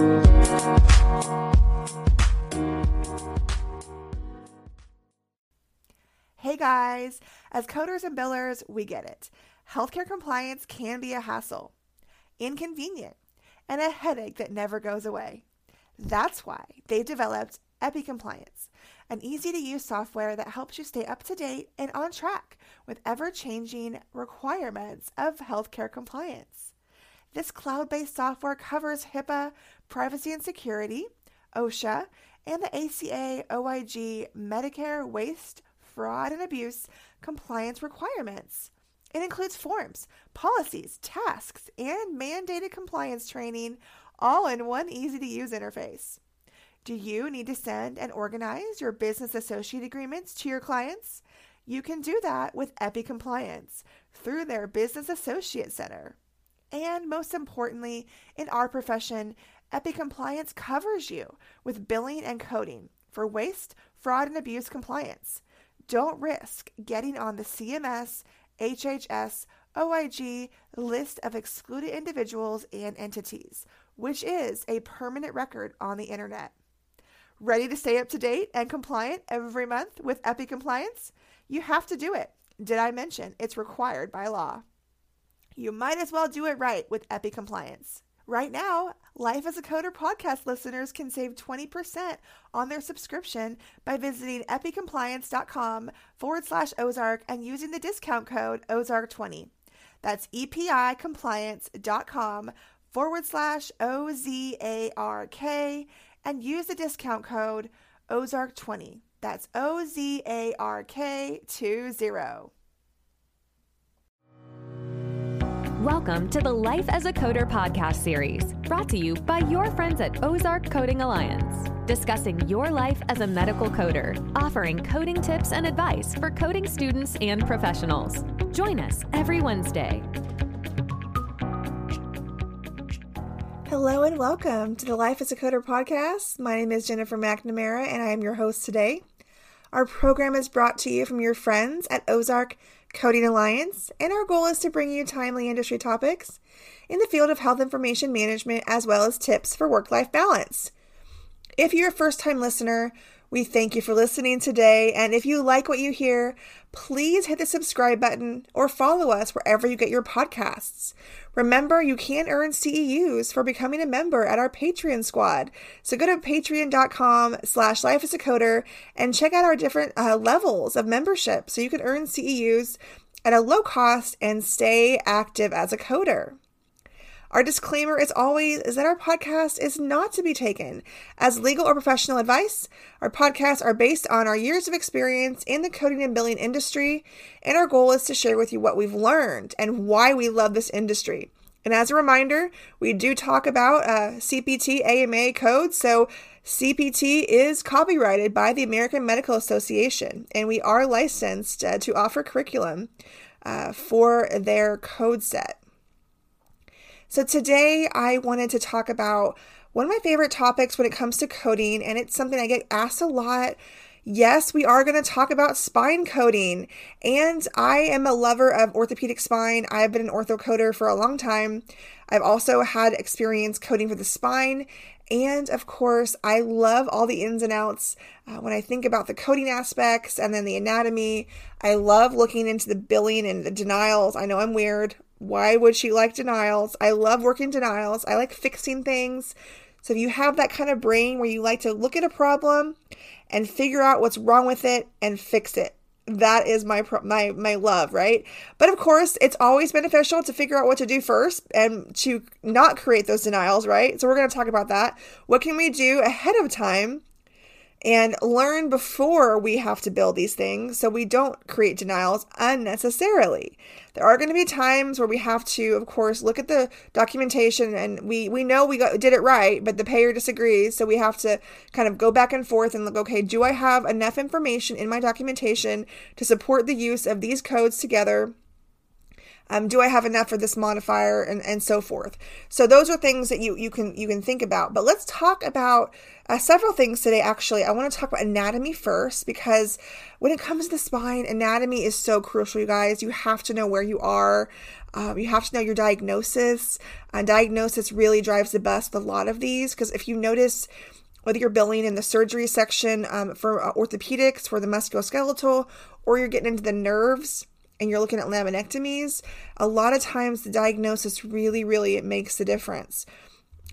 Hey guys, as coders and billers, we get it. Healthcare compliance can be a hassle, inconvenient, and a headache that never goes away. That's why they developed EpiCompliance, an easy to use software that helps you stay up to date and on track with ever changing requirements of healthcare compliance. This cloud based software covers HIPAA, privacy and security, OSHA, and the ACA OIG Medicare Waste, Fraud, and Abuse compliance requirements. It includes forms, policies, tasks, and mandated compliance training all in one easy to use interface. Do you need to send and organize your business associate agreements to your clients? You can do that with EPI Compliance through their Business Associate Center. And most importantly, in our profession, EpiCompliance covers you with billing and coding for waste, fraud, and abuse compliance. Don't risk getting on the CMS, HHS, OIG list of excluded individuals and entities, which is a permanent record on the internet. Ready to stay up to date and compliant every month with Epi Compliance? You have to do it. Did I mention it's required by law? You might as well do it right with EpiCompliance. Right now, Life as a Coder podcast listeners can save 20% on their subscription by visiting epicompliance.com forward slash Ozark and using the discount code Ozark20. That's epicompliance.com forward slash O Z A R K and use the discount code Ozark20. That's O Z A R K 20. Welcome to the Life as a Coder podcast series, brought to you by your friends at Ozark Coding Alliance, discussing your life as a medical coder, offering coding tips and advice for coding students and professionals. Join us every Wednesday. Hello and welcome to the Life as a Coder podcast. My name is Jennifer McNamara and I am your host today. Our program is brought to you from your friends at Ozark Coding Alliance, and our goal is to bring you timely industry topics in the field of health information management as well as tips for work life balance. If you're a first time listener, we thank you for listening today. And if you like what you hear, please hit the subscribe button or follow us wherever you get your podcasts. Remember, you can earn CEUs for becoming a member at our Patreon squad. So go to patreon.com slash life as a coder and check out our different uh, levels of membership so you can earn CEUs at a low cost and stay active as a coder. Our disclaimer is always is that our podcast is not to be taken as legal or professional advice. Our podcasts are based on our years of experience in the coding and billing industry, and our goal is to share with you what we've learned and why we love this industry. And as a reminder, we do talk about uh, CPT AMA codes. So CPT is copyrighted by the American Medical Association, and we are licensed uh, to offer curriculum uh, for their code set. So today I wanted to talk about one of my favorite topics when it comes to coding, and it's something I get asked a lot. Yes, we are going to talk about spine coding, and I am a lover of orthopedic spine. I've been an ortho coder for a long time. I've also had experience coding for the spine, and of course, I love all the ins and outs. Uh, when I think about the coding aspects and then the anatomy, I love looking into the billing and the denials. I know I'm weird. Why would she like denials? I love working denials. I like fixing things. So if you have that kind of brain where you like to look at a problem and figure out what's wrong with it and fix it, that is my my my love, right? But of course, it's always beneficial to figure out what to do first and to not create those denials, right? So we're going to talk about that. What can we do ahead of time and learn before we have to build these things so we don't create denials unnecessarily. There are going to be times where we have to, of course, look at the documentation and we, we know we got, did it right, but the payer disagrees. So we have to kind of go back and forth and look, okay, do I have enough information in my documentation to support the use of these codes together? Um, do I have enough for this modifier and, and so forth? So those are things that you, you can you can think about. But let's talk about uh, several things today. Actually, I want to talk about anatomy first because when it comes to the spine, anatomy is so crucial, you guys. You have to know where you are. Um, you have to know your diagnosis. Uh, diagnosis really drives the bus with a lot of these because if you notice whether you're billing in the surgery section um, for uh, orthopedics, for the musculoskeletal, or you're getting into the nerves and you're looking at laminectomies, a lot of times the diagnosis really, really it makes the difference.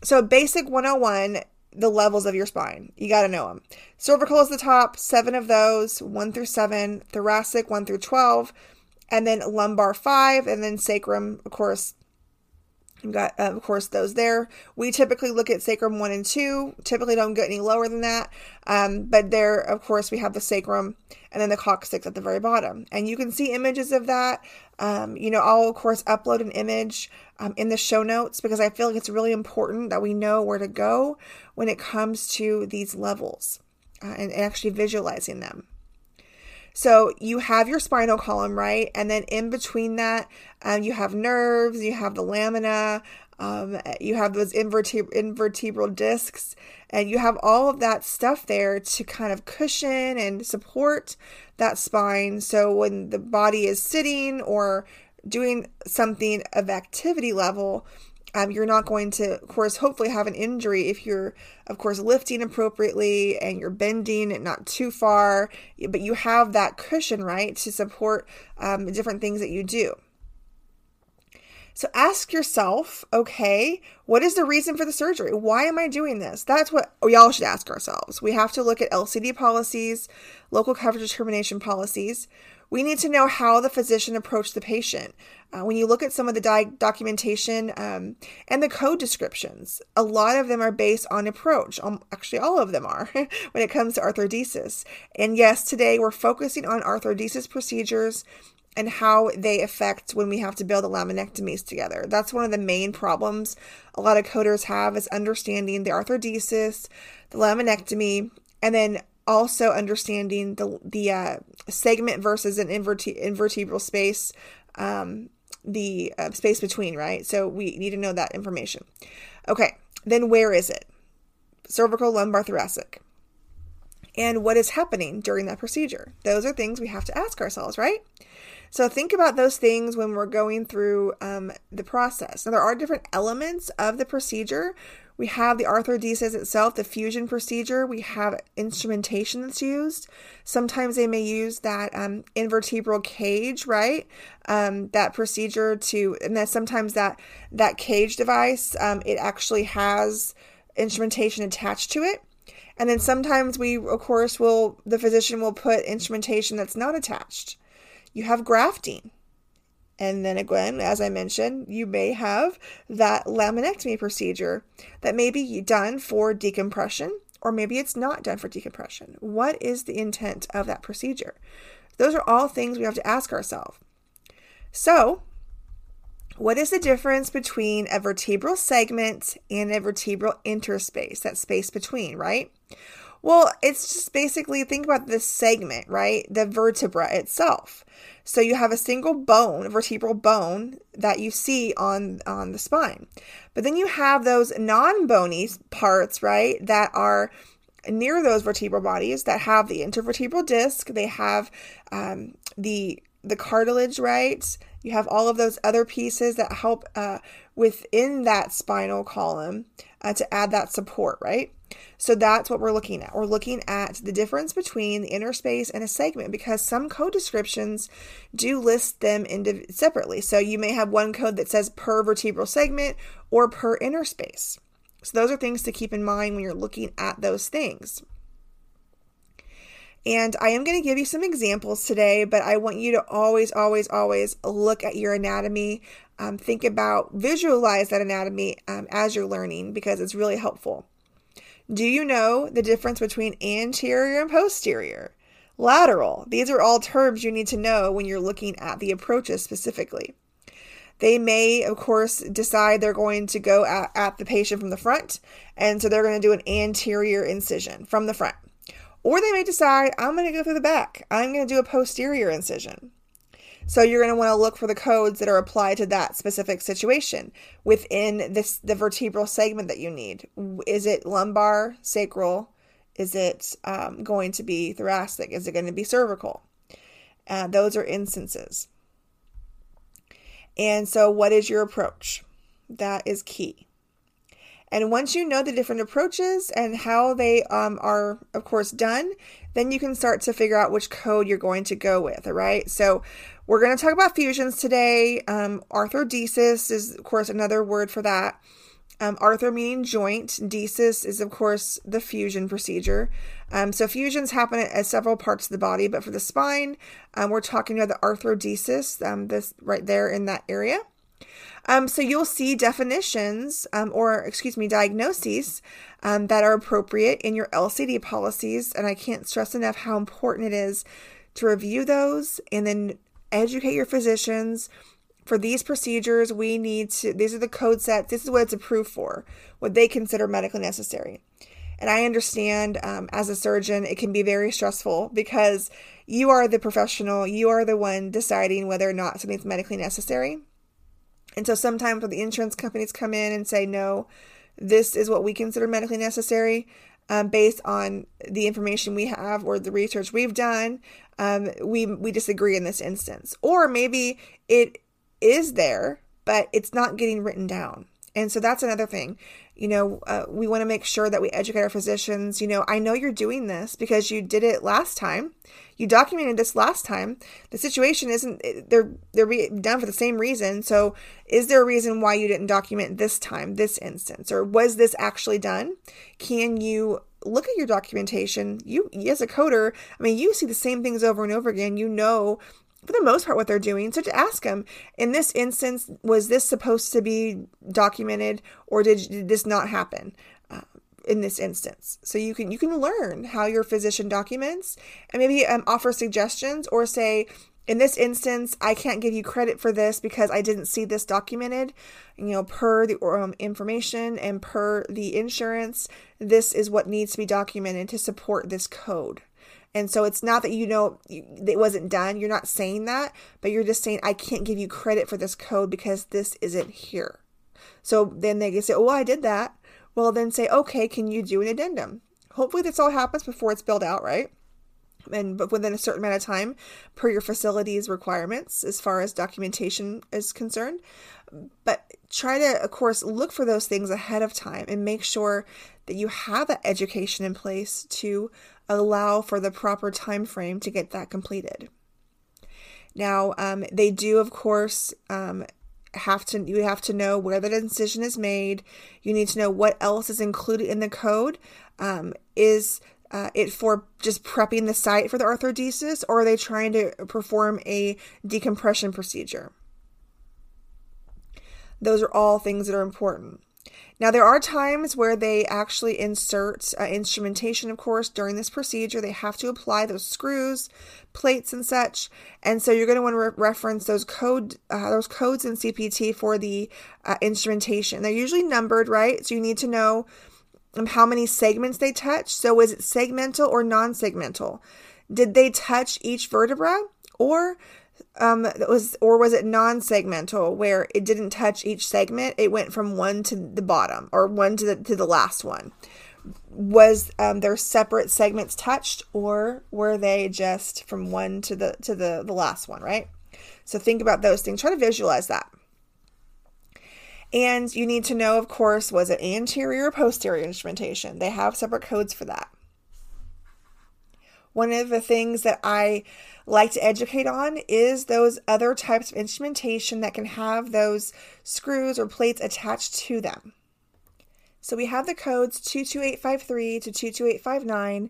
So, basic 101 the levels of your spine. You got to know them. Cervical is the top, seven of those, one through seven, thoracic, one through 12, and then lumbar, five, and then sacrum, of course, got, uh, of course, those there. We typically look at sacrum one and two. Typically, don't get any lower than that. Um, but there, of course, we have the sacrum and then the coccyx at the very bottom. And you can see images of that. Um, you know, I'll of course upload an image um, in the show notes because I feel like it's really important that we know where to go when it comes to these levels uh, and actually visualizing them. So you have your spinal column, right? And then in between that, um, you have nerves, you have the lamina, um, you have those inverte- invertebral discs, and you have all of that stuff there to kind of cushion and support that spine. So when the body is sitting or doing something of activity level, um, you're not going to, of course, hopefully have an injury if you're, of course, lifting appropriately and you're bending not too far, but you have that cushion, right, to support um, different things that you do. So ask yourself, okay, what is the reason for the surgery? Why am I doing this? That's what we all should ask ourselves. We have to look at LCD policies, local coverage determination policies. We need to know how the physician approached the patient. Uh, when you look at some of the di- documentation um, and the code descriptions, a lot of them are based on approach. Um, actually, all of them are when it comes to arthrodesis. And yes, today we're focusing on arthrodesis procedures and how they affect when we have to build the laminectomies together. That's one of the main problems a lot of coders have is understanding the arthrodesis, the laminectomy, and then also understanding the the uh, segment versus an inverte- invertebral space, um, the uh, space between, right? So we need to know that information. Okay, then where is it? Cervical, lumbar, thoracic. And what is happening during that procedure? Those are things we have to ask ourselves, right? So think about those things when we're going through um, the process. Now, there are different elements of the procedure we have the arthrodesis itself, the fusion procedure. We have instrumentation that's used. Sometimes they may use that um, invertebral cage, right? Um, that procedure to, and then sometimes that that cage device, um, it actually has instrumentation attached to it. And then sometimes we, of course, will the physician will put instrumentation that's not attached. You have grafting. And then again, as I mentioned, you may have that laminectomy procedure that may be done for decompression, or maybe it's not done for decompression. What is the intent of that procedure? Those are all things we have to ask ourselves. So, what is the difference between a vertebral segment and a vertebral interspace, that space between, right? Well, it's just basically think about this segment, right? The vertebra itself. So you have a single bone, vertebral bone that you see on on the spine. But then you have those non-bony parts, right, that are near those vertebral bodies that have the intervertebral disc, they have um, the the cartilage, right? You have all of those other pieces that help uh, within that spinal column uh, to add that support, right? So that's what we're looking at. We're looking at the difference between the inner space and a segment because some code descriptions do list them indiv- separately. So you may have one code that says per vertebral segment or per inner space. So those are things to keep in mind when you're looking at those things. And I am going to give you some examples today, but I want you to always, always, always look at your anatomy. Um, think about, visualize that anatomy um, as you're learning because it's really helpful. Do you know the difference between anterior and posterior? Lateral. These are all terms you need to know when you're looking at the approaches specifically. They may, of course, decide they're going to go at, at the patient from the front, and so they're going to do an anterior incision from the front. Or they may decide, I'm going to go through the back, I'm going to do a posterior incision. So you're going to want to look for the codes that are applied to that specific situation within this the vertebral segment that you need. Is it lumbar, sacral? Is it um, going to be thoracic? Is it going to be cervical? Uh, those are instances. And so, what is your approach? That is key. And once you know the different approaches and how they um, are, of course, done, then you can start to figure out which code you're going to go with. All right. So we're going to talk about fusions today. Um, arthrodesis is, of course, another word for that. Um, arthro meaning joint. Desis is, of course, the fusion procedure. Um, so fusions happen at, at, several parts of the body, but for the spine, um, we're talking about the arthrodesis, um, this right there in that area. Um, so you'll see definitions um, or, excuse me, diagnoses um, that are appropriate in your LCD policies. And I can't stress enough how important it is to review those and then educate your physicians. For these procedures, we need to, these are the code sets, this is what it's approved for, what they consider medically necessary. And I understand um, as a surgeon, it can be very stressful because you are the professional, you are the one deciding whether or not something's medically necessary. And so sometimes when the insurance companies come in and say, no, this is what we consider medically necessary, um, based on the information we have or the research we've done, um, we we disagree in this instance. Or maybe it is there, but it's not getting written down. And so that's another thing. You know, uh, we want to make sure that we educate our physicians. You know, I know you're doing this because you did it last time. You documented this last time. The situation isn't they're they're done for the same reason. So, is there a reason why you didn't document this time, this instance, or was this actually done? Can you look at your documentation? You, as a coder, I mean, you see the same things over and over again. You know for the most part what they're doing. So to ask them, in this instance, was this supposed to be documented or did, did this not happen? Uh, in this instance so you can you can learn how your physician documents and maybe um, offer suggestions or say in this instance i can't give you credit for this because i didn't see this documented you know per the um, information and per the insurance this is what needs to be documented to support this code and so it's not that you know it wasn't done. You're not saying that, but you're just saying, I can't give you credit for this code because this isn't here. So then they can say, Oh, I did that. Well, then say, Okay, can you do an addendum? Hopefully, this all happens before it's built out, right? And but within a certain amount of time per your facility's requirements as far as documentation is concerned but try to of course look for those things ahead of time and make sure that you have that education in place to allow for the proper time frame to get that completed. Now, um, they do, of course, um, have to you have to know where the incision is made. You need to know what else is included in the code. Um, is uh, it for just prepping the site for the arthrodesis, or are they trying to perform a decompression procedure? Those are all things that are important. Now, there are times where they actually insert uh, instrumentation, of course, during this procedure. They have to apply those screws, plates, and such. And so you're going to want to re- reference those code uh, those codes in CPT for the uh, instrumentation. They're usually numbered, right? So you need to know how many segments they touch. So was it segmental or non-segmental? Did they touch each vertebra, or um was or was it non-segmental where it didn't touch each segment? It went from one to the bottom or one to the to the last one. Was um, their separate segments touched or were they just from one to the to the the last one right? So think about those things. Try to visualize that and you need to know of course was it anterior or posterior instrumentation they have separate codes for that one of the things that I like to educate on is those other types of instrumentation that can have those screws or plates attached to them. So we have the codes 22853 to 22859,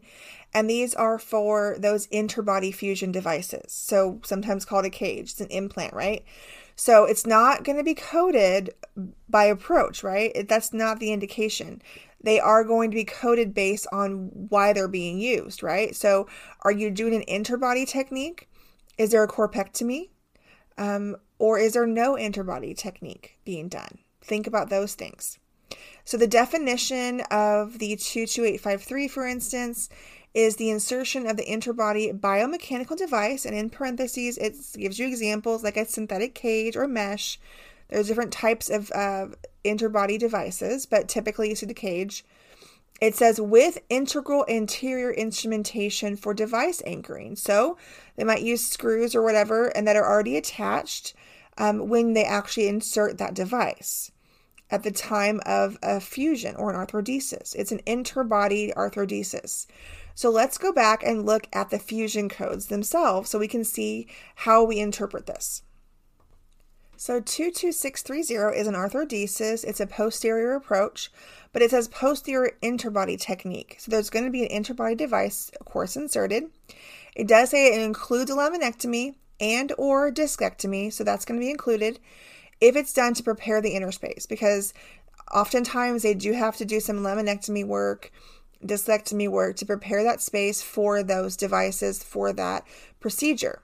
and these are for those interbody fusion devices. So sometimes called a cage, it's an implant, right? So it's not going to be coded by approach, right? That's not the indication they are going to be coded based on why they're being used, right? So, are you doing an interbody technique? Is there a corpectomy? Um, or is there no interbody technique being done? Think about those things. So, the definition of the 22853, for instance, is the insertion of the interbody biomechanical device, and in parentheses, it gives you examples like a synthetic cage or mesh. There's different types of uh, interbody devices, but typically you see the cage. It says with integral anterior instrumentation for device anchoring. So they might use screws or whatever and that are already attached um, when they actually insert that device at the time of a fusion or an arthrodesis. It's an interbody arthrodesis. So let's go back and look at the fusion codes themselves so we can see how we interpret this. So 22630 is an arthrodesis. It's a posterior approach, but it says posterior interbody technique. So there's going to be an interbody device, of course, inserted. It does say it includes a laminectomy and or discectomy, so that's going to be included if it's done to prepare the inner space because oftentimes they do have to do some laminectomy work discectomy work to prepare that space for those devices for that procedure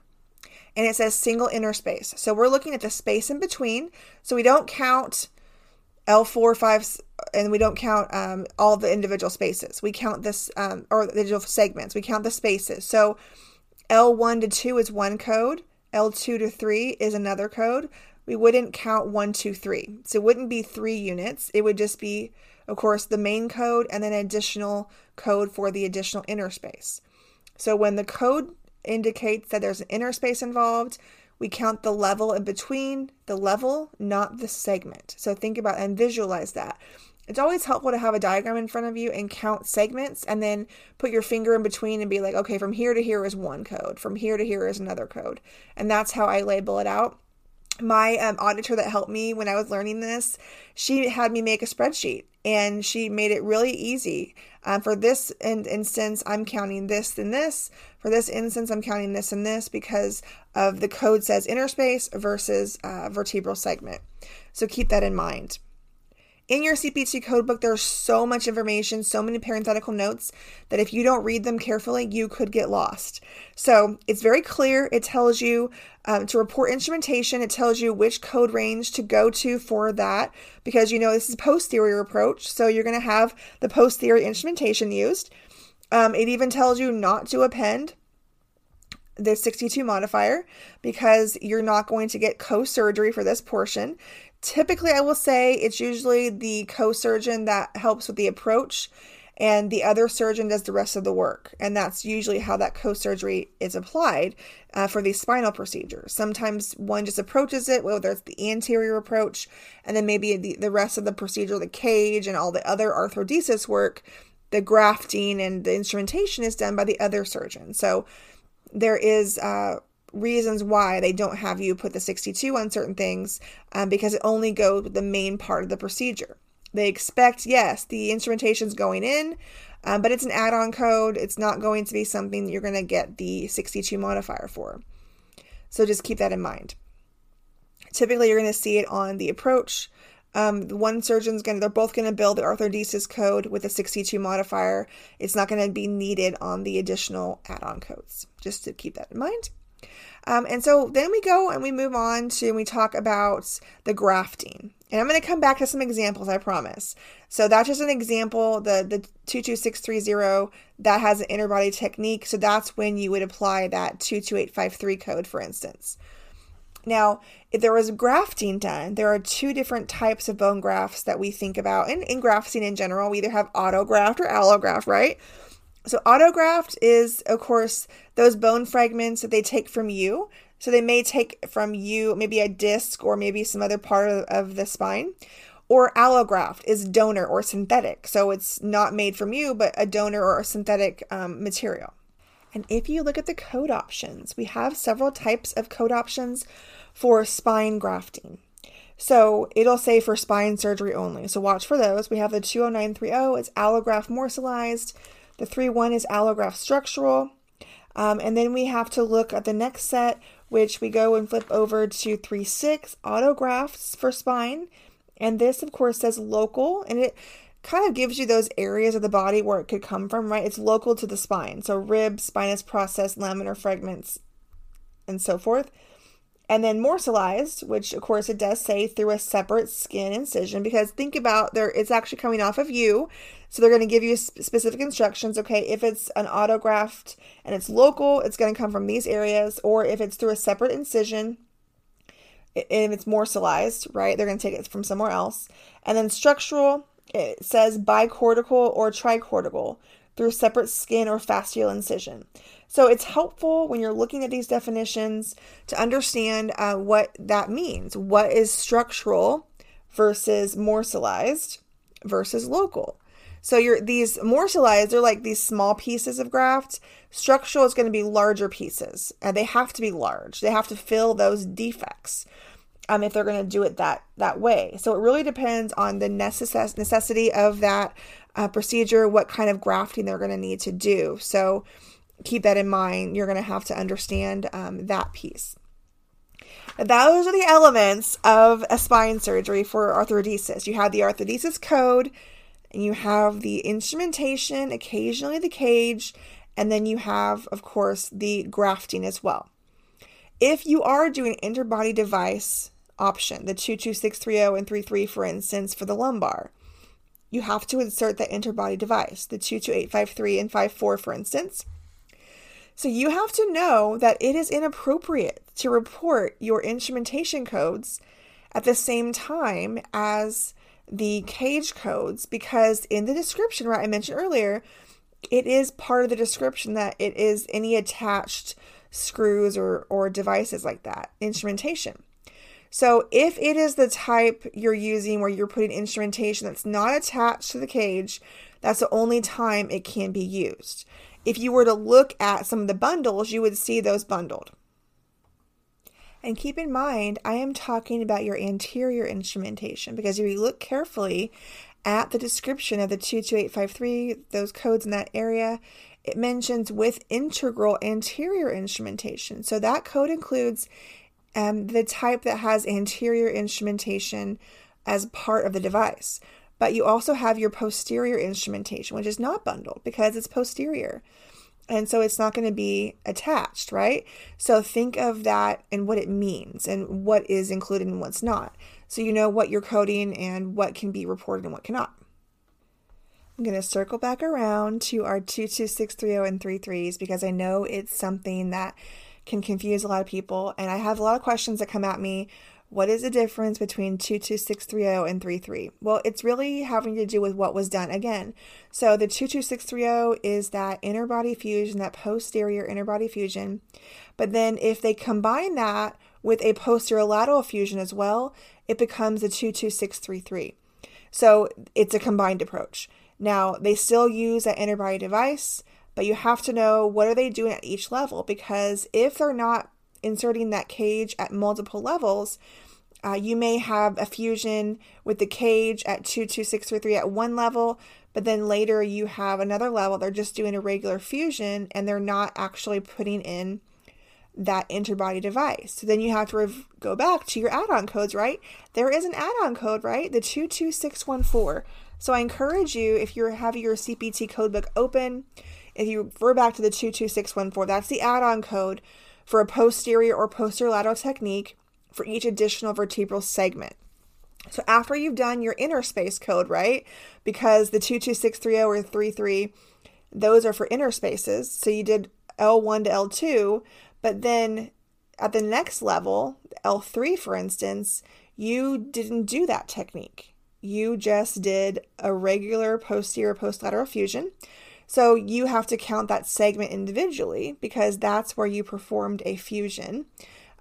and it says single inner space so we're looking at the space in between so we don't count L4, 5, and we don't count um, all the individual spaces. We count this, um, or the individual segments. We count the spaces. So L1 to 2 is one code, L2 to 3 is another code we wouldn't count one, two, three. So it wouldn't be three units. It would just be, of course, the main code and then additional code for the additional inner space. So when the code indicates that there's an inner space involved, we count the level in between, the level, not the segment. So think about and visualize that. It's always helpful to have a diagram in front of you and count segments and then put your finger in between and be like, okay, from here to here is one code, from here to here is another code. And that's how I label it out my um, auditor that helped me when I was learning this, she had me make a spreadsheet and she made it really easy. Um, for this in- instance, I'm counting this and this. For this instance, I'm counting this and this because of the code says interspace versus uh, vertebral segment. So keep that in mind. In your CPT codebook, there's so much information, so many parenthetical notes that if you don't read them carefully, you could get lost. So it's very clear. It tells you um, to report instrumentation. It tells you which code range to go to for that because you know this is posterior approach. So you're going to have the posterior instrumentation used. Um, it even tells you not to append the 62 modifier because you're not going to get co surgery for this portion. Typically, I will say it's usually the co surgeon that helps with the approach, and the other surgeon does the rest of the work. And that's usually how that co surgery is applied uh, for these spinal procedures. Sometimes one just approaches it, whether it's the anterior approach, and then maybe the, the rest of the procedure, the cage, and all the other arthrodesis work, the grafting and the instrumentation is done by the other surgeon. So there is. Uh, reasons why they don't have you put the 62 on certain things um, because it only goes with the main part of the procedure. They expect, yes, the instrumentation's going in, um, but it's an add on code. It's not going to be something you're going to get the 62 modifier for. So just keep that in mind. Typically, you're going to see it on the approach. Um, one surgeon's going to, they're both going to build the arthrodesis code with a 62 modifier. It's not going to be needed on the additional add on codes, just to keep that in mind. Um, and so then we go and we move on to and we talk about the grafting. And I'm going to come back to some examples, I promise. So that's just an example. The the 22630 that has an interbody technique. So that's when you would apply that 22853 code, for instance. Now, if there was grafting done, there are two different types of bone grafts that we think about. And in grafting in general, we either have autograft or allograft, right? So, autograft is, of course, those bone fragments that they take from you. So, they may take from you maybe a disc or maybe some other part of, of the spine. Or allograft is donor or synthetic. So, it's not made from you, but a donor or a synthetic um, material. And if you look at the code options, we have several types of code options for spine grafting. So it'll say for spine surgery only. So watch for those. We have the 20930, it's allograft morselized. The 3 1 is allograft structural. Um, and then we have to look at the next set, which we go and flip over to 3 6 autografts for spine. And this, of course, says local, and it kind of gives you those areas of the body where it could come from, right? It's local to the spine. So rib, spinous process, laminar fragments, and so forth. And then morselized, which of course it does say through a separate skin incision because think about there it's actually coming off of you. So they're going to give you specific instructions. Okay, if it's an autograft and it's local, it's going to come from these areas, or if it's through a separate incision, and it's morselized, right? They're going to take it from somewhere else. And then structural, it says bicortical or tricortical through separate skin or fascial incision. So it's helpful when you're looking at these definitions to understand uh, what that means. What is structural versus morselized versus local? So you're these morselized are like these small pieces of graft. Structural is going to be larger pieces, and they have to be large. They have to fill those defects um, if they're going to do it that that way. So it really depends on the necess- necessity of that uh, procedure, what kind of grafting they're going to need to do. So keep that in mind. You're going to have to understand um, that piece. Those are the elements of a spine surgery for arthrodesis. You have the arthrodesis code, and you have the instrumentation, occasionally the cage, and then you have, of course, the grafting as well. If you are doing interbody device option, the 22630 and 33, for instance, for the lumbar, you have to insert the interbody device, the 22853 and 54, for instance. So you have to know that it is inappropriate to report your instrumentation codes at the same time as the cage codes because in the description, right, I mentioned earlier, it is part of the description that it is any attached screws or, or devices like that, instrumentation. So if it is the type you're using where you're putting instrumentation that's not attached to the cage, that's the only time it can be used. If you were to look at some of the bundles, you would see those bundled. And keep in mind, I am talking about your anterior instrumentation because if you look carefully at the description of the 22853, those codes in that area, it mentions with integral anterior instrumentation. So that code includes um, the type that has anterior instrumentation as part of the device. But you also have your posterior instrumentation, which is not bundled because it's posterior. And so it's not going to be attached, right? So think of that and what it means and what is included and what's not. So you know what you're coding and what can be reported and what cannot. I'm going to circle back around to our 22630 and 33s because I know it's something that can confuse a lot of people. And I have a lot of questions that come at me. What is the difference between 22630 and 33? Well, it's really having to do with what was done again. So the 22630 is that interbody fusion, that posterior interbody fusion. But then if they combine that with a posterior lateral fusion as well, it becomes a 22633. So it's a combined approach. Now, they still use that interbody device but you have to know what are they doing at each level because if they're not inserting that cage at multiple levels, uh, you may have a fusion with the cage at 22633 at one level, but then later you have another level. They're just doing a regular fusion and they're not actually putting in that interbody device. So then you have to rev- go back to your add on codes, right? There is an add on code, right? The 22614. So I encourage you, if you're having your CPT codebook open, if you refer back to the 22614, that's the add on code for a posterior or posterolateral technique for each additional vertebral segment. So after you've done your inner space code, right? Because the 22630 or 33, those are for inner spaces. So you did L1 to L2, but then at the next level, L3 for instance, you didn't do that technique. You just did a regular posterior postlateral fusion. So you have to count that segment individually because that's where you performed a fusion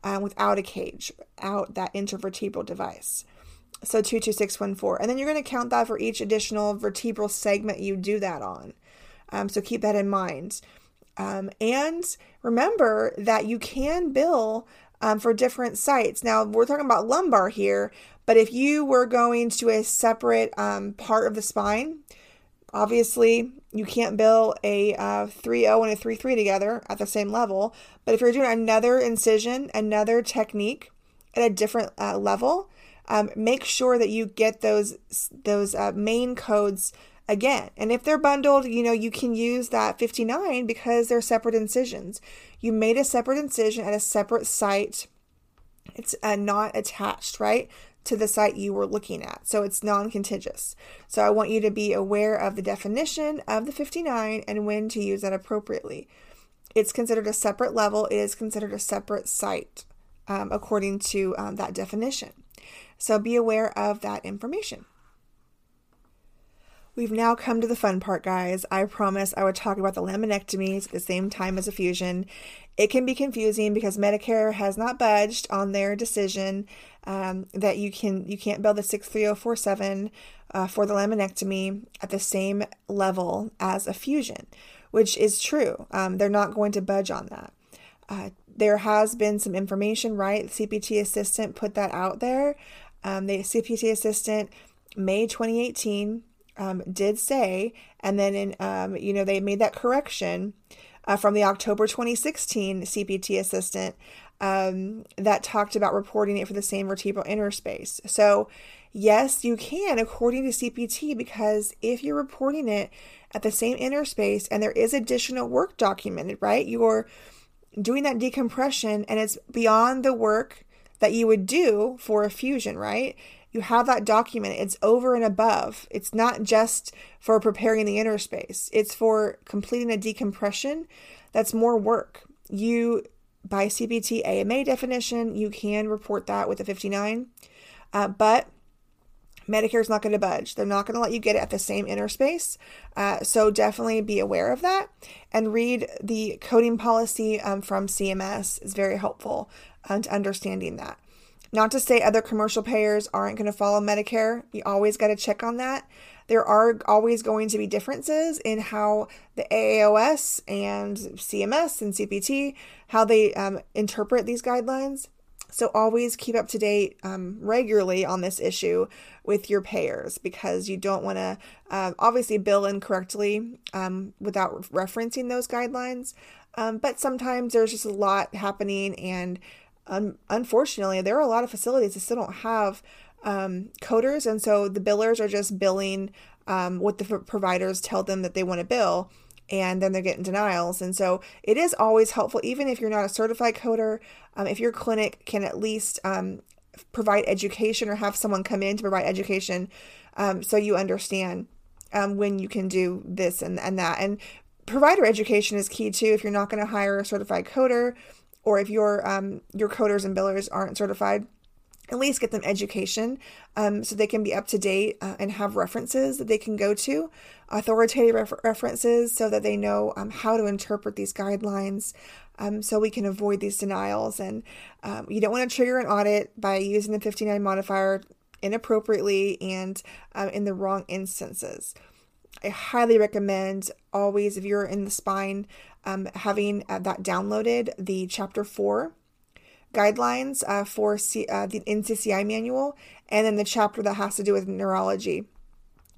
um, without a cage, out that intervertebral device. So 22614. And then you're going to count that for each additional vertebral segment you do that on. Um, so keep that in mind. Um, and remember that you can bill um, for different sites. Now, we're talking about lumbar here, but if you were going to a separate um, part of the spine, Obviously, you can't bill a uh, 3-0 and a 3-3 together at the same level. But if you're doing another incision, another technique at a different uh, level, um, make sure that you get those those uh, main codes again. And if they're bundled, you know, you can use that 59 because they're separate incisions. You made a separate incision at a separate site It's uh, not attached, right? To the site you were looking at. So it's non contiguous. So I want you to be aware of the definition of the 59 and when to use that appropriately. It's considered a separate level, it is considered a separate site um, according to um, that definition. So be aware of that information. We've now come to the fun part, guys. I promise I would talk about the laminectomies at the same time as a fusion. It can be confusing because Medicare has not budged on their decision um, that you can you can't bill the 63047 uh, for the laminectomy at the same level as a fusion, which is true. Um, they're not going to budge on that. Uh, there has been some information, right? CPT assistant put that out there. Um, the CPT assistant, May 2018 um, did say, and then in um, you know they made that correction uh, from the October 2016 CPT assistant um, that talked about reporting it for the same vertebral interspace. So yes, you can according to CPT because if you're reporting it at the same interspace and there is additional work documented, right? You're doing that decompression and it's beyond the work that you would do for a fusion, right? you have that document. It's over and above. It's not just for preparing the interspace, it's for completing a decompression. That's more work. You, by CPT AMA definition, you can report that with a 59, uh, but Medicare is not going to budge. They're not going to let you get it at the same interspace. Uh, so definitely be aware of that and read the coding policy um, from CMS is very helpful uh, to understanding that. Not to say other commercial payers aren't going to follow Medicare. You always got to check on that. There are always going to be differences in how the AAOS and CMS and CPT how they um, interpret these guidelines. So always keep up to date um, regularly on this issue with your payers because you don't want to uh, obviously bill incorrectly um, without referencing those guidelines. Um, but sometimes there's just a lot happening and un- unfortunately, there are a lot of facilities that still don't have um, coders, and so the billers are just billing um, what the providers tell them that they want to bill, and then they're getting denials. And so it is always helpful, even if you're not a certified coder, um, if your clinic can at least um, provide education or have someone come in to provide education um, so you understand um, when you can do this and, and that. And provider education is key too if you're not going to hire a certified coder or if your um, your coders and billers aren't certified, at least get them education um, so they can be up to date uh, and have references that they can go to, authoritative refer- references so that they know um, how to interpret these guidelines um, so we can avoid these denials. And um, you don't want to trigger an audit by using the 59 modifier inappropriately and um, in the wrong instances. I highly recommend always, if you're in the spine, um, having uh, that downloaded, the chapter four guidelines uh, for C- uh, the NCCI manual, and then the chapter that has to do with neurology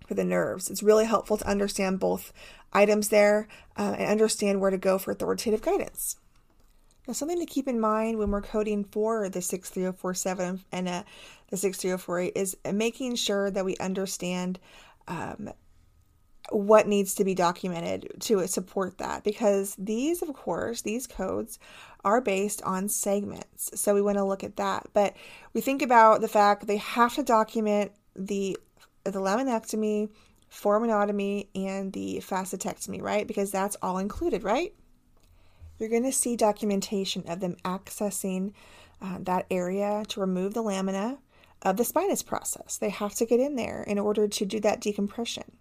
for the nerves. It's really helpful to understand both items there uh, and understand where to go for authoritative guidance. Now, something to keep in mind when we're coding for the 63047 and uh, the 63048 is making sure that we understand um, what needs to be documented to support that because these of course these codes are based on segments so we want to look at that. But we think about the fact they have to document the the laminectomy foraminotomy and the facetectomy right? Because that's all included right? You're going to see documentation of them accessing uh, that area to remove the lamina of the spinous process. They have to get in there in order to do that decompression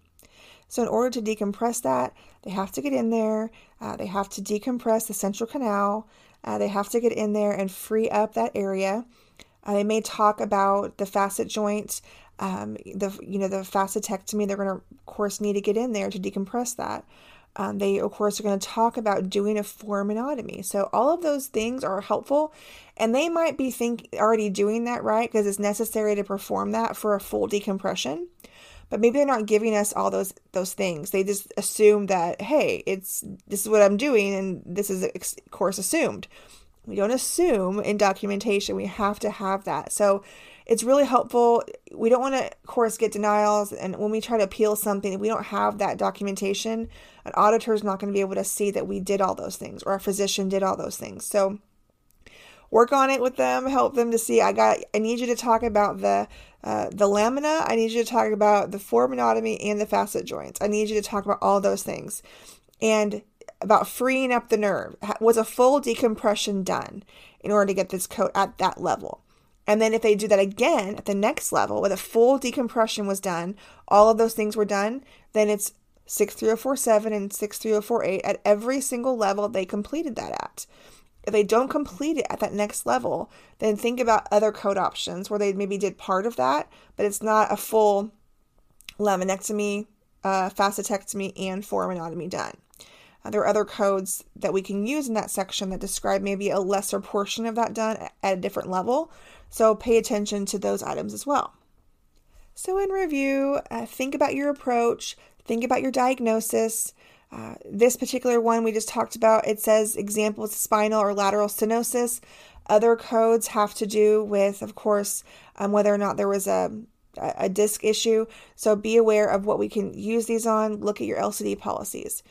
so, in order to decompress that, they have to get in there, uh, they have to decompress the central canal, uh, they have to get in there and free up that area. Uh, they may talk about the facet joint, um, the you know the facetectomy. They're going to, of course, need to get in there to decompress that. Um, they, of course, are going to talk about doing a foraminotomy. So all of those things are helpful, and they might be think already doing that right because it's necessary to perform that for a full decompression but maybe they're not giving us all those those things. They just assume that hey it's this is what i'm doing and this is of course assumed. We don't assume in documentation. We have to have that. So it's really helpful. We don't want to of course get denials. And when we try to appeal something if we don't have that documentation an auditor is not going to be able to see that we did all those things or a physician did all those things. So work on it with them, help them to see. I got. I need you to talk about the uh, the lamina. I need you to talk about the foraminotomy and the facet joints. I need you to talk about all those things, and about freeing up the nerve. Was a full decompression done in order to get this coat at that level? And then if they do that again at the next level, where the full decompression was done, all of those things were done, then it's 63047 and 63048 at every single level they completed that at. If they don't complete it at that next level, then think about other code options where they maybe did part of that, but it's not a full laminectomy, uh, facetectomy, and foraminotomy done. Uh, there are other codes that we can use in that section that describe maybe a lesser portion of that done at a different level. So pay attention to those items as well. So, in review, uh, think about your approach, think about your diagnosis. Uh, this particular one we just talked about, it says examples spinal or lateral stenosis. Other codes have to do with, of course, um, whether or not there was a, a disc issue. So be aware of what we can use these on. Look at your LCD policies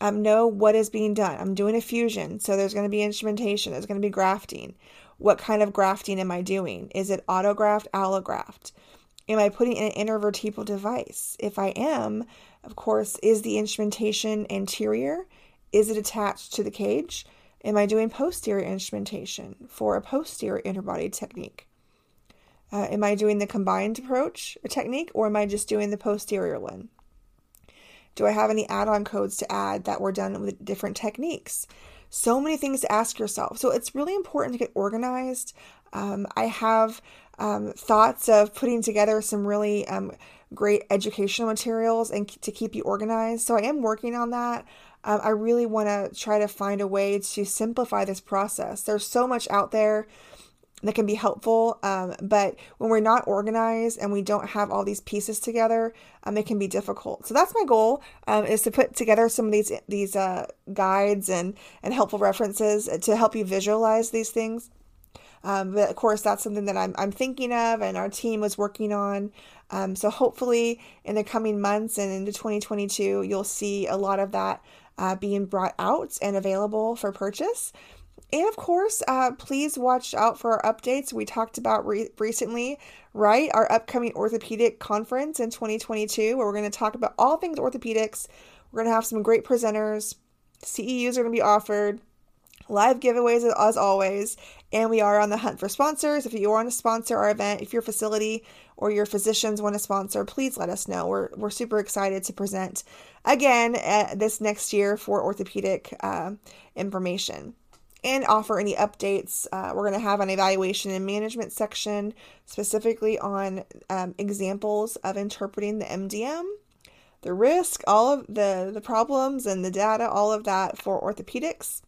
um, know what is being done. I'm doing a fusion, so there's going to be instrumentation, there's going to be grafting. What kind of grafting am I doing? Is it autograft, allograft? Am I putting in an intervertebral device? If I am, of course, is the instrumentation anterior? Is it attached to the cage? Am I doing posterior instrumentation for a posterior interbody technique? Uh, am I doing the combined approach technique or am I just doing the posterior one? Do I have any add on codes to add that were done with different techniques? So many things to ask yourself. So it's really important to get organized. Um, I have um, thoughts of putting together some really um, great educational materials and to keep you organized. So I am working on that. Um, I really want to try to find a way to simplify this process. There's so much out there that can be helpful. Um, but when we're not organized and we don't have all these pieces together, um, it can be difficult. So that's my goal um, is to put together some of these these uh, guides and and helpful references to help you visualize these things. Um, but of course, that's something that I'm, I'm thinking of and our team was working on. Um, so hopefully, in the coming months and into 2022, you'll see a lot of that uh, being brought out and available for purchase. And of course, uh, please watch out for our updates we talked about re- recently, right? Our upcoming orthopedic conference in 2022, where we're going to talk about all things orthopedics. We're going to have some great presenters. CEUs are going to be offered, live giveaways as always, and we are on the hunt for sponsors. If you want to sponsor our event, if your facility or your physicians want to sponsor, please let us know. We're, we're super excited to present again this next year for orthopedic uh, information and offer any updates. Uh, we're going to have an evaluation and management section specifically on um, examples of interpreting the MDM, the risk, all of the, the problems and the data, all of that for orthopedics.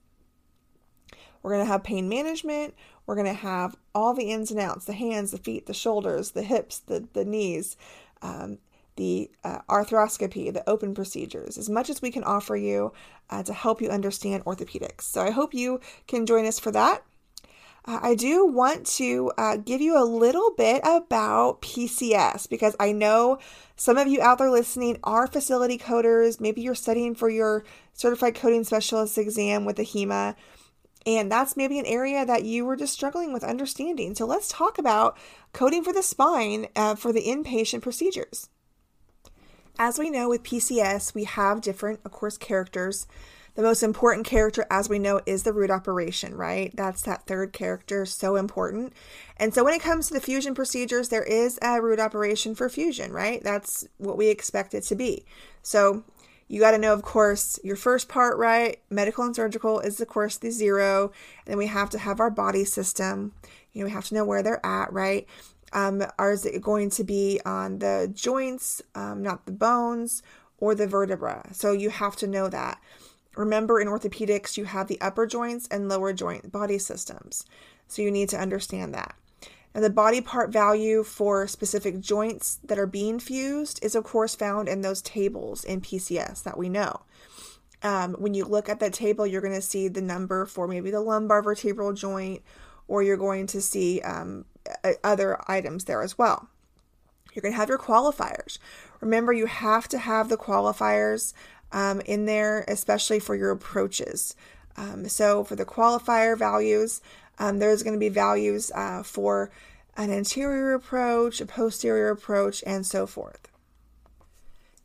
We're going to have pain management. We're going to have all the ins and outs the hands, the feet, the shoulders, the hips, the, the knees. Um, the uh, arthroscopy, the open procedures, as much as we can offer you uh, to help you understand orthopedics. So I hope you can join us for that. Uh, I do want to uh, give you a little bit about PCS because I know some of you out there listening are facility coders. Maybe you're studying for your certified coding specialist exam with the AHIMA. And that's maybe an area that you were just struggling with understanding. So let's talk about coding for the spine uh, for the inpatient procedures. As we know with PCS, we have different, of course, characters. The most important character, as we know, is the root operation, right? That's that third character, so important. And so when it comes to the fusion procedures, there is a root operation for fusion, right? That's what we expect it to be. So you got to know, of course, your first part, right? Medical and surgical is, of course, the zero. And then we have to have our body system. You know, we have to know where they're at, right? Um, are it going to be on the joints, um, not the bones, or the vertebra? So you have to know that. Remember, in orthopedics, you have the upper joints and lower joint body systems. So you need to understand that. Now, the body part value for specific joints that are being fused is, of course, found in those tables in PCS that we know. Um, when you look at that table, you're going to see the number for maybe the lumbar vertebral joint, or you're going to see um, other items there as well. You're going to have your qualifiers. Remember, you have to have the qualifiers um, in there, especially for your approaches. Um, so, for the qualifier values, Um, there's going to be values uh, for an anterior approach, a posterior approach, and so forth.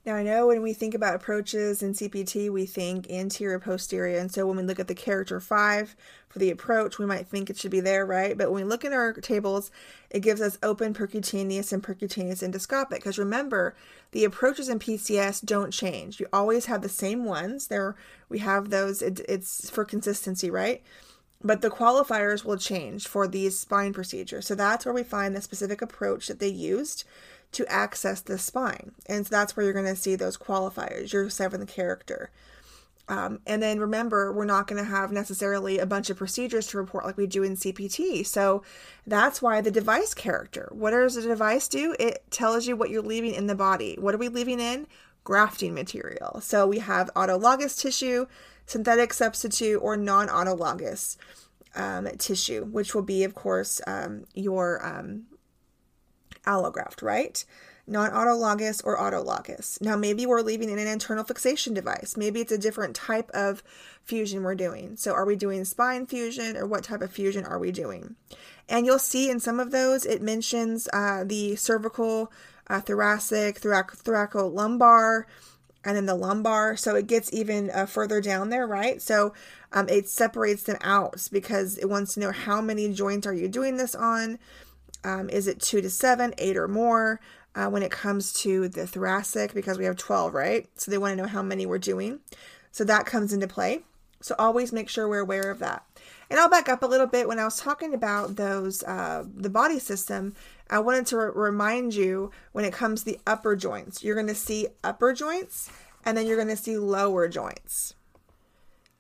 Now, I know when we think about approaches in CPT, we think anterior, posterior. And so when we look at the character five for the approach, we might think it should be there, right? But when we look in our tables, it gives us open percutaneous and percutaneous endoscopic. Because remember, the approaches in PCS don't change. You always have the same ones. There, we have those, it, it's for consistency, right? But the qualifiers will change for these spine procedures. So that's where we find the specific approach that they used to access the spine. And so that's where you're going to see those qualifiers, your seventh character. Um, and then remember, we're not going to have necessarily a bunch of procedures to report like we do in CPT. So that's why the device character. What does the device do? It tells you what you're leaving in the body. What are we leaving in? Grafting material. So we have autologous tissue, synthetic substitute, or non autologous um, tissue, which will be, of course, um, your um, allograft, right? Non autologous or autologous. Now, maybe we're leaving in an internal fixation device. Maybe it's a different type of fusion we're doing. So, are we doing spine fusion or what type of fusion are we doing? And you'll see in some of those, it mentions uh, the cervical, uh, thoracic, thorac- thoracolumbar, and then the lumbar. So it gets even uh, further down there, right? So um, it separates them out because it wants to know how many joints are you doing this on. Um, is it two to seven, eight or more? Uh, when it comes to the thoracic, because we have 12, right? So they want to know how many we're doing. So that comes into play. So always make sure we're aware of that. And I'll back up a little bit. When I was talking about those, uh, the body system, I wanted to re- remind you when it comes to the upper joints, you're going to see upper joints and then you're going to see lower joints.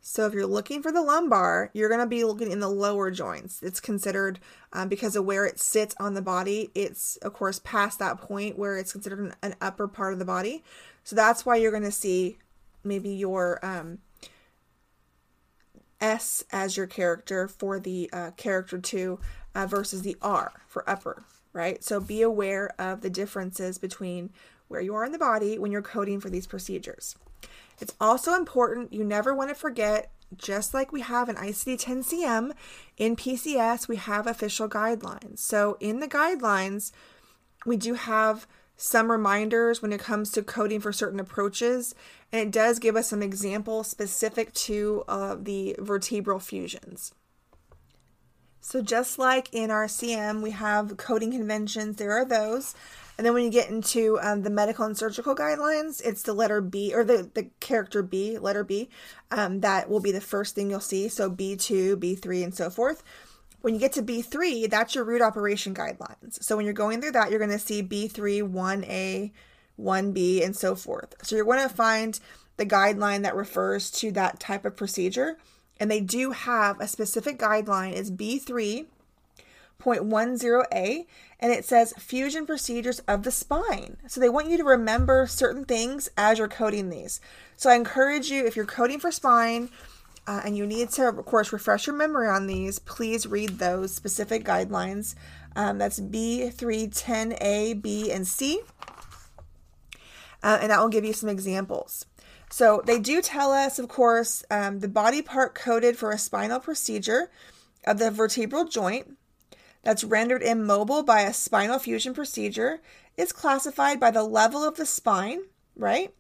So if you're looking for the lumbar, you're going to be looking in the lower joints. It's considered um, because of where it sits on the body. It's of course past that point where it's considered an, an upper part of the body. So that's why you're going to see maybe your um, S as your character for the uh, character two uh, versus the R for upper, right? So be aware of the differences between where you are in the body when you're coding for these procedures. It's also important, you never want to forget, just like we have an ICD 10 CM, in PCS, we have official guidelines. So in the guidelines, we do have some reminders when it comes to coding for certain approaches, and it does give us some examples specific to uh, the vertebral fusions. So, just like in our CM, we have coding conventions, there are those. And then when you get into um, the medical and surgical guidelines, it's the letter B or the, the character B, letter B. Um, that will be the first thing you'll see. So B2, B3, and so forth. When you get to B3, that's your root operation guidelines. So when you're going through that, you're going to see B3, 1A, 1B, and so forth. So you're going to find the guideline that refers to that type of procedure. And they do have a specific guideline, it's B3 0.10a and it says fusion procedures of the spine. So they want you to remember certain things as you're coding these. So I encourage you if you're coding for spine uh, and you need to, of course, refresh your memory on these, please read those specific guidelines. Um, that's B310A, B, and C. Uh, and that will give you some examples. So they do tell us, of course, um, the body part coded for a spinal procedure of the vertebral joint that's rendered immobile by a spinal fusion procedure is classified by the level of the spine, right?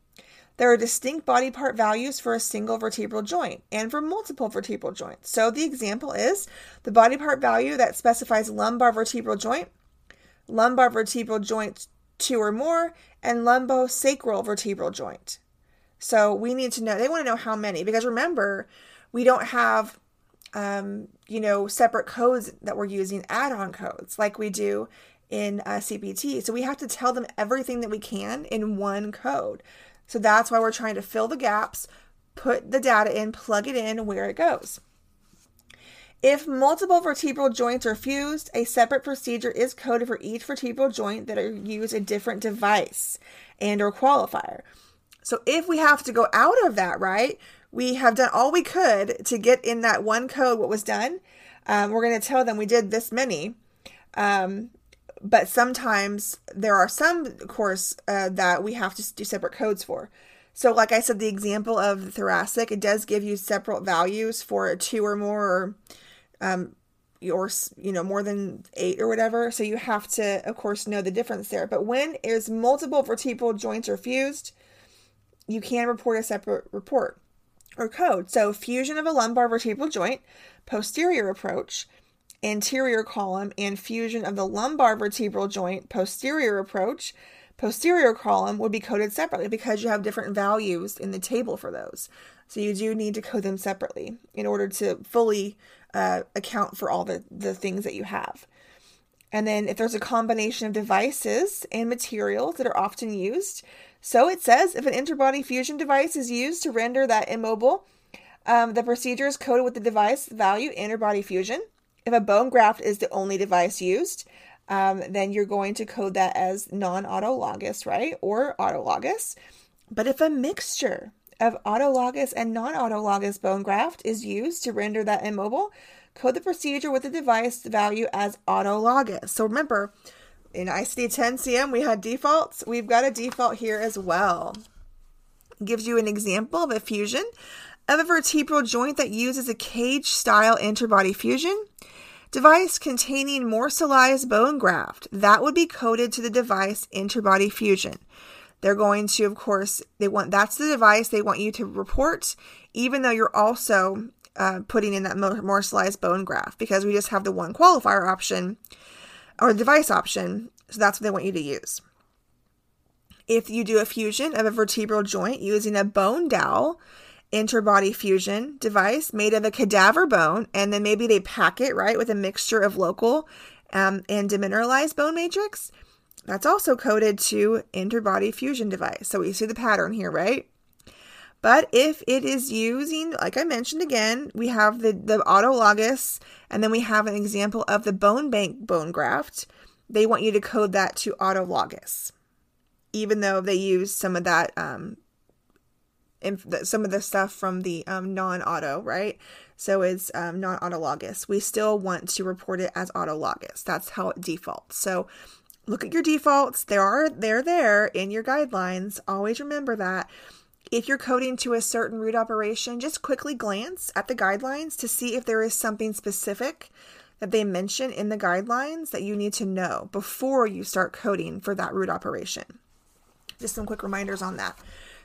There are distinct body part values for a single vertebral joint and for multiple vertebral joints. So the example is the body part value that specifies lumbar vertebral joint, lumbar vertebral joint two or more, and lumbosacral vertebral joint. So we need to know, they want to know how many because remember, we don't have um, you know, separate codes that we're using, add on codes like we do in uh, CPT. So we have to tell them everything that we can in one code. So that's why we're trying to fill the gaps, put the data in, plug it in where it goes. If multiple vertebral joints are fused, a separate procedure is coded for each vertebral joint that are use a different device and or qualifier. So if we have to go out of that, right, we have done all we could to get in that one code what was done. Um, we're going to tell them we did this many. Um, but sometimes there are some, course, uh, that we have to do separate codes for. So, like I said, the example of the thoracic, it does give you separate values for two or more, or, um, or you know more than eight or whatever. So you have to of course know the difference there. But when is multiple vertebral joints are fused you can report a separate report or code. So fusion of a lumbar vertebral joint posterior approach anterior column and fusion of the lumbar vertebral joint posterior approach posterior column would be coded separately because you have different values in the table for those so you do need to code them separately in order to fully uh, account for all the, the things that you have. And then if there's a combination of devices and materials that are often used, so it says if an interbody fusion device is used to render that immobile, um, the procedure is coded with the device value interbody fusion. If a bone graft is the only device used, um, then you're going to code that as non autologous, right? Or autologous. But if a mixture of autologous and non-autologous bone graft is used to render that immobile, code the procedure with the device value as autologous. So remember, in ICD 10 CM, we had defaults. We've got a default here as well. Gives you an example of a fusion of a vertebral joint that uses a cage style interbody fusion device containing morselized bone graft. That would be coded to the device interbody fusion. They're going to, of course, they want that's the device they want you to report, even though you're also uh, putting in that morselized bone graft because we just have the one qualifier option or device option. So that's what they want you to use. If you do a fusion of a vertebral joint using a bone dowel interbody fusion device made of a cadaver bone, and then maybe they pack it right with a mixture of local um, and demineralized bone matrix, that's also coded to interbody fusion device. So we see the pattern here, right? But if it is using, like I mentioned again, we have the, the autologous, and then we have an example of the bone bank bone graft. They want you to code that to autologous, even though they use some of that, um, some of the stuff from the um, non-auto, right? So it's um, non-autologous. We still want to report it as autologous. That's how it defaults. So look at your defaults. They are they're there in your guidelines. Always remember that. If you're coding to a certain root operation, just quickly glance at the guidelines to see if there is something specific that they mention in the guidelines that you need to know before you start coding for that root operation. Just some quick reminders on that.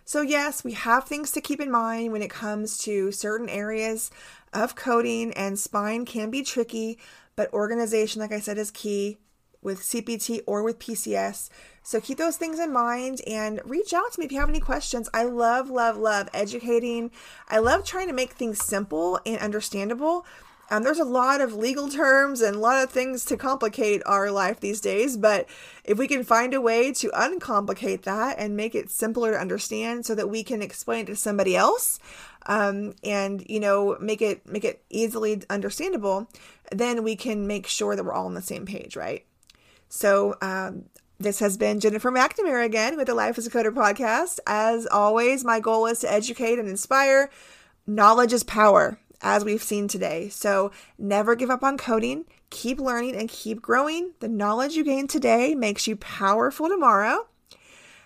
So, yes, we have things to keep in mind when it comes to certain areas of coding, and spine can be tricky, but organization, like I said, is key with CPT or with PCS. So keep those things in mind and reach out to me if you have any questions. I love, love, love educating. I love trying to make things simple and understandable. Um, there's a lot of legal terms and a lot of things to complicate our life these days, but if we can find a way to uncomplicate that and make it simpler to understand so that we can explain it to somebody else um, and you know make it make it easily understandable, then we can make sure that we're all on the same page, right? So, um, this has been Jennifer McNamara again with the Life as a Coder podcast. As always, my goal is to educate and inspire. Knowledge is power, as we've seen today. So, never give up on coding. Keep learning and keep growing. The knowledge you gain today makes you powerful tomorrow.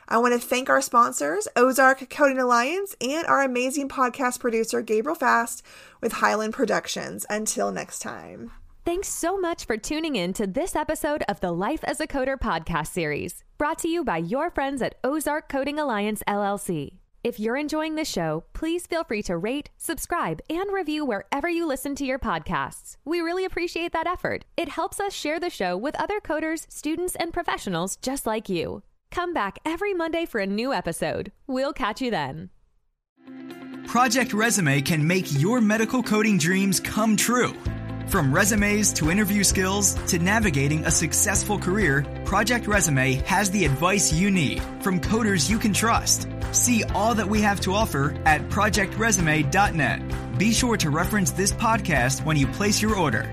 I want to thank our sponsors, Ozark Coding Alliance, and our amazing podcast producer, Gabriel Fast with Highland Productions. Until next time. Thanks so much for tuning in to this episode of the Life as a Coder podcast series, brought to you by your friends at Ozark Coding Alliance LLC. If you're enjoying the show, please feel free to rate, subscribe, and review wherever you listen to your podcasts. We really appreciate that effort. It helps us share the show with other coders, students, and professionals just like you. Come back every Monday for a new episode. We'll catch you then. Project Resume can make your medical coding dreams come true. From resumes to interview skills to navigating a successful career, Project Resume has the advice you need from coders you can trust. See all that we have to offer at projectresume.net. Be sure to reference this podcast when you place your order.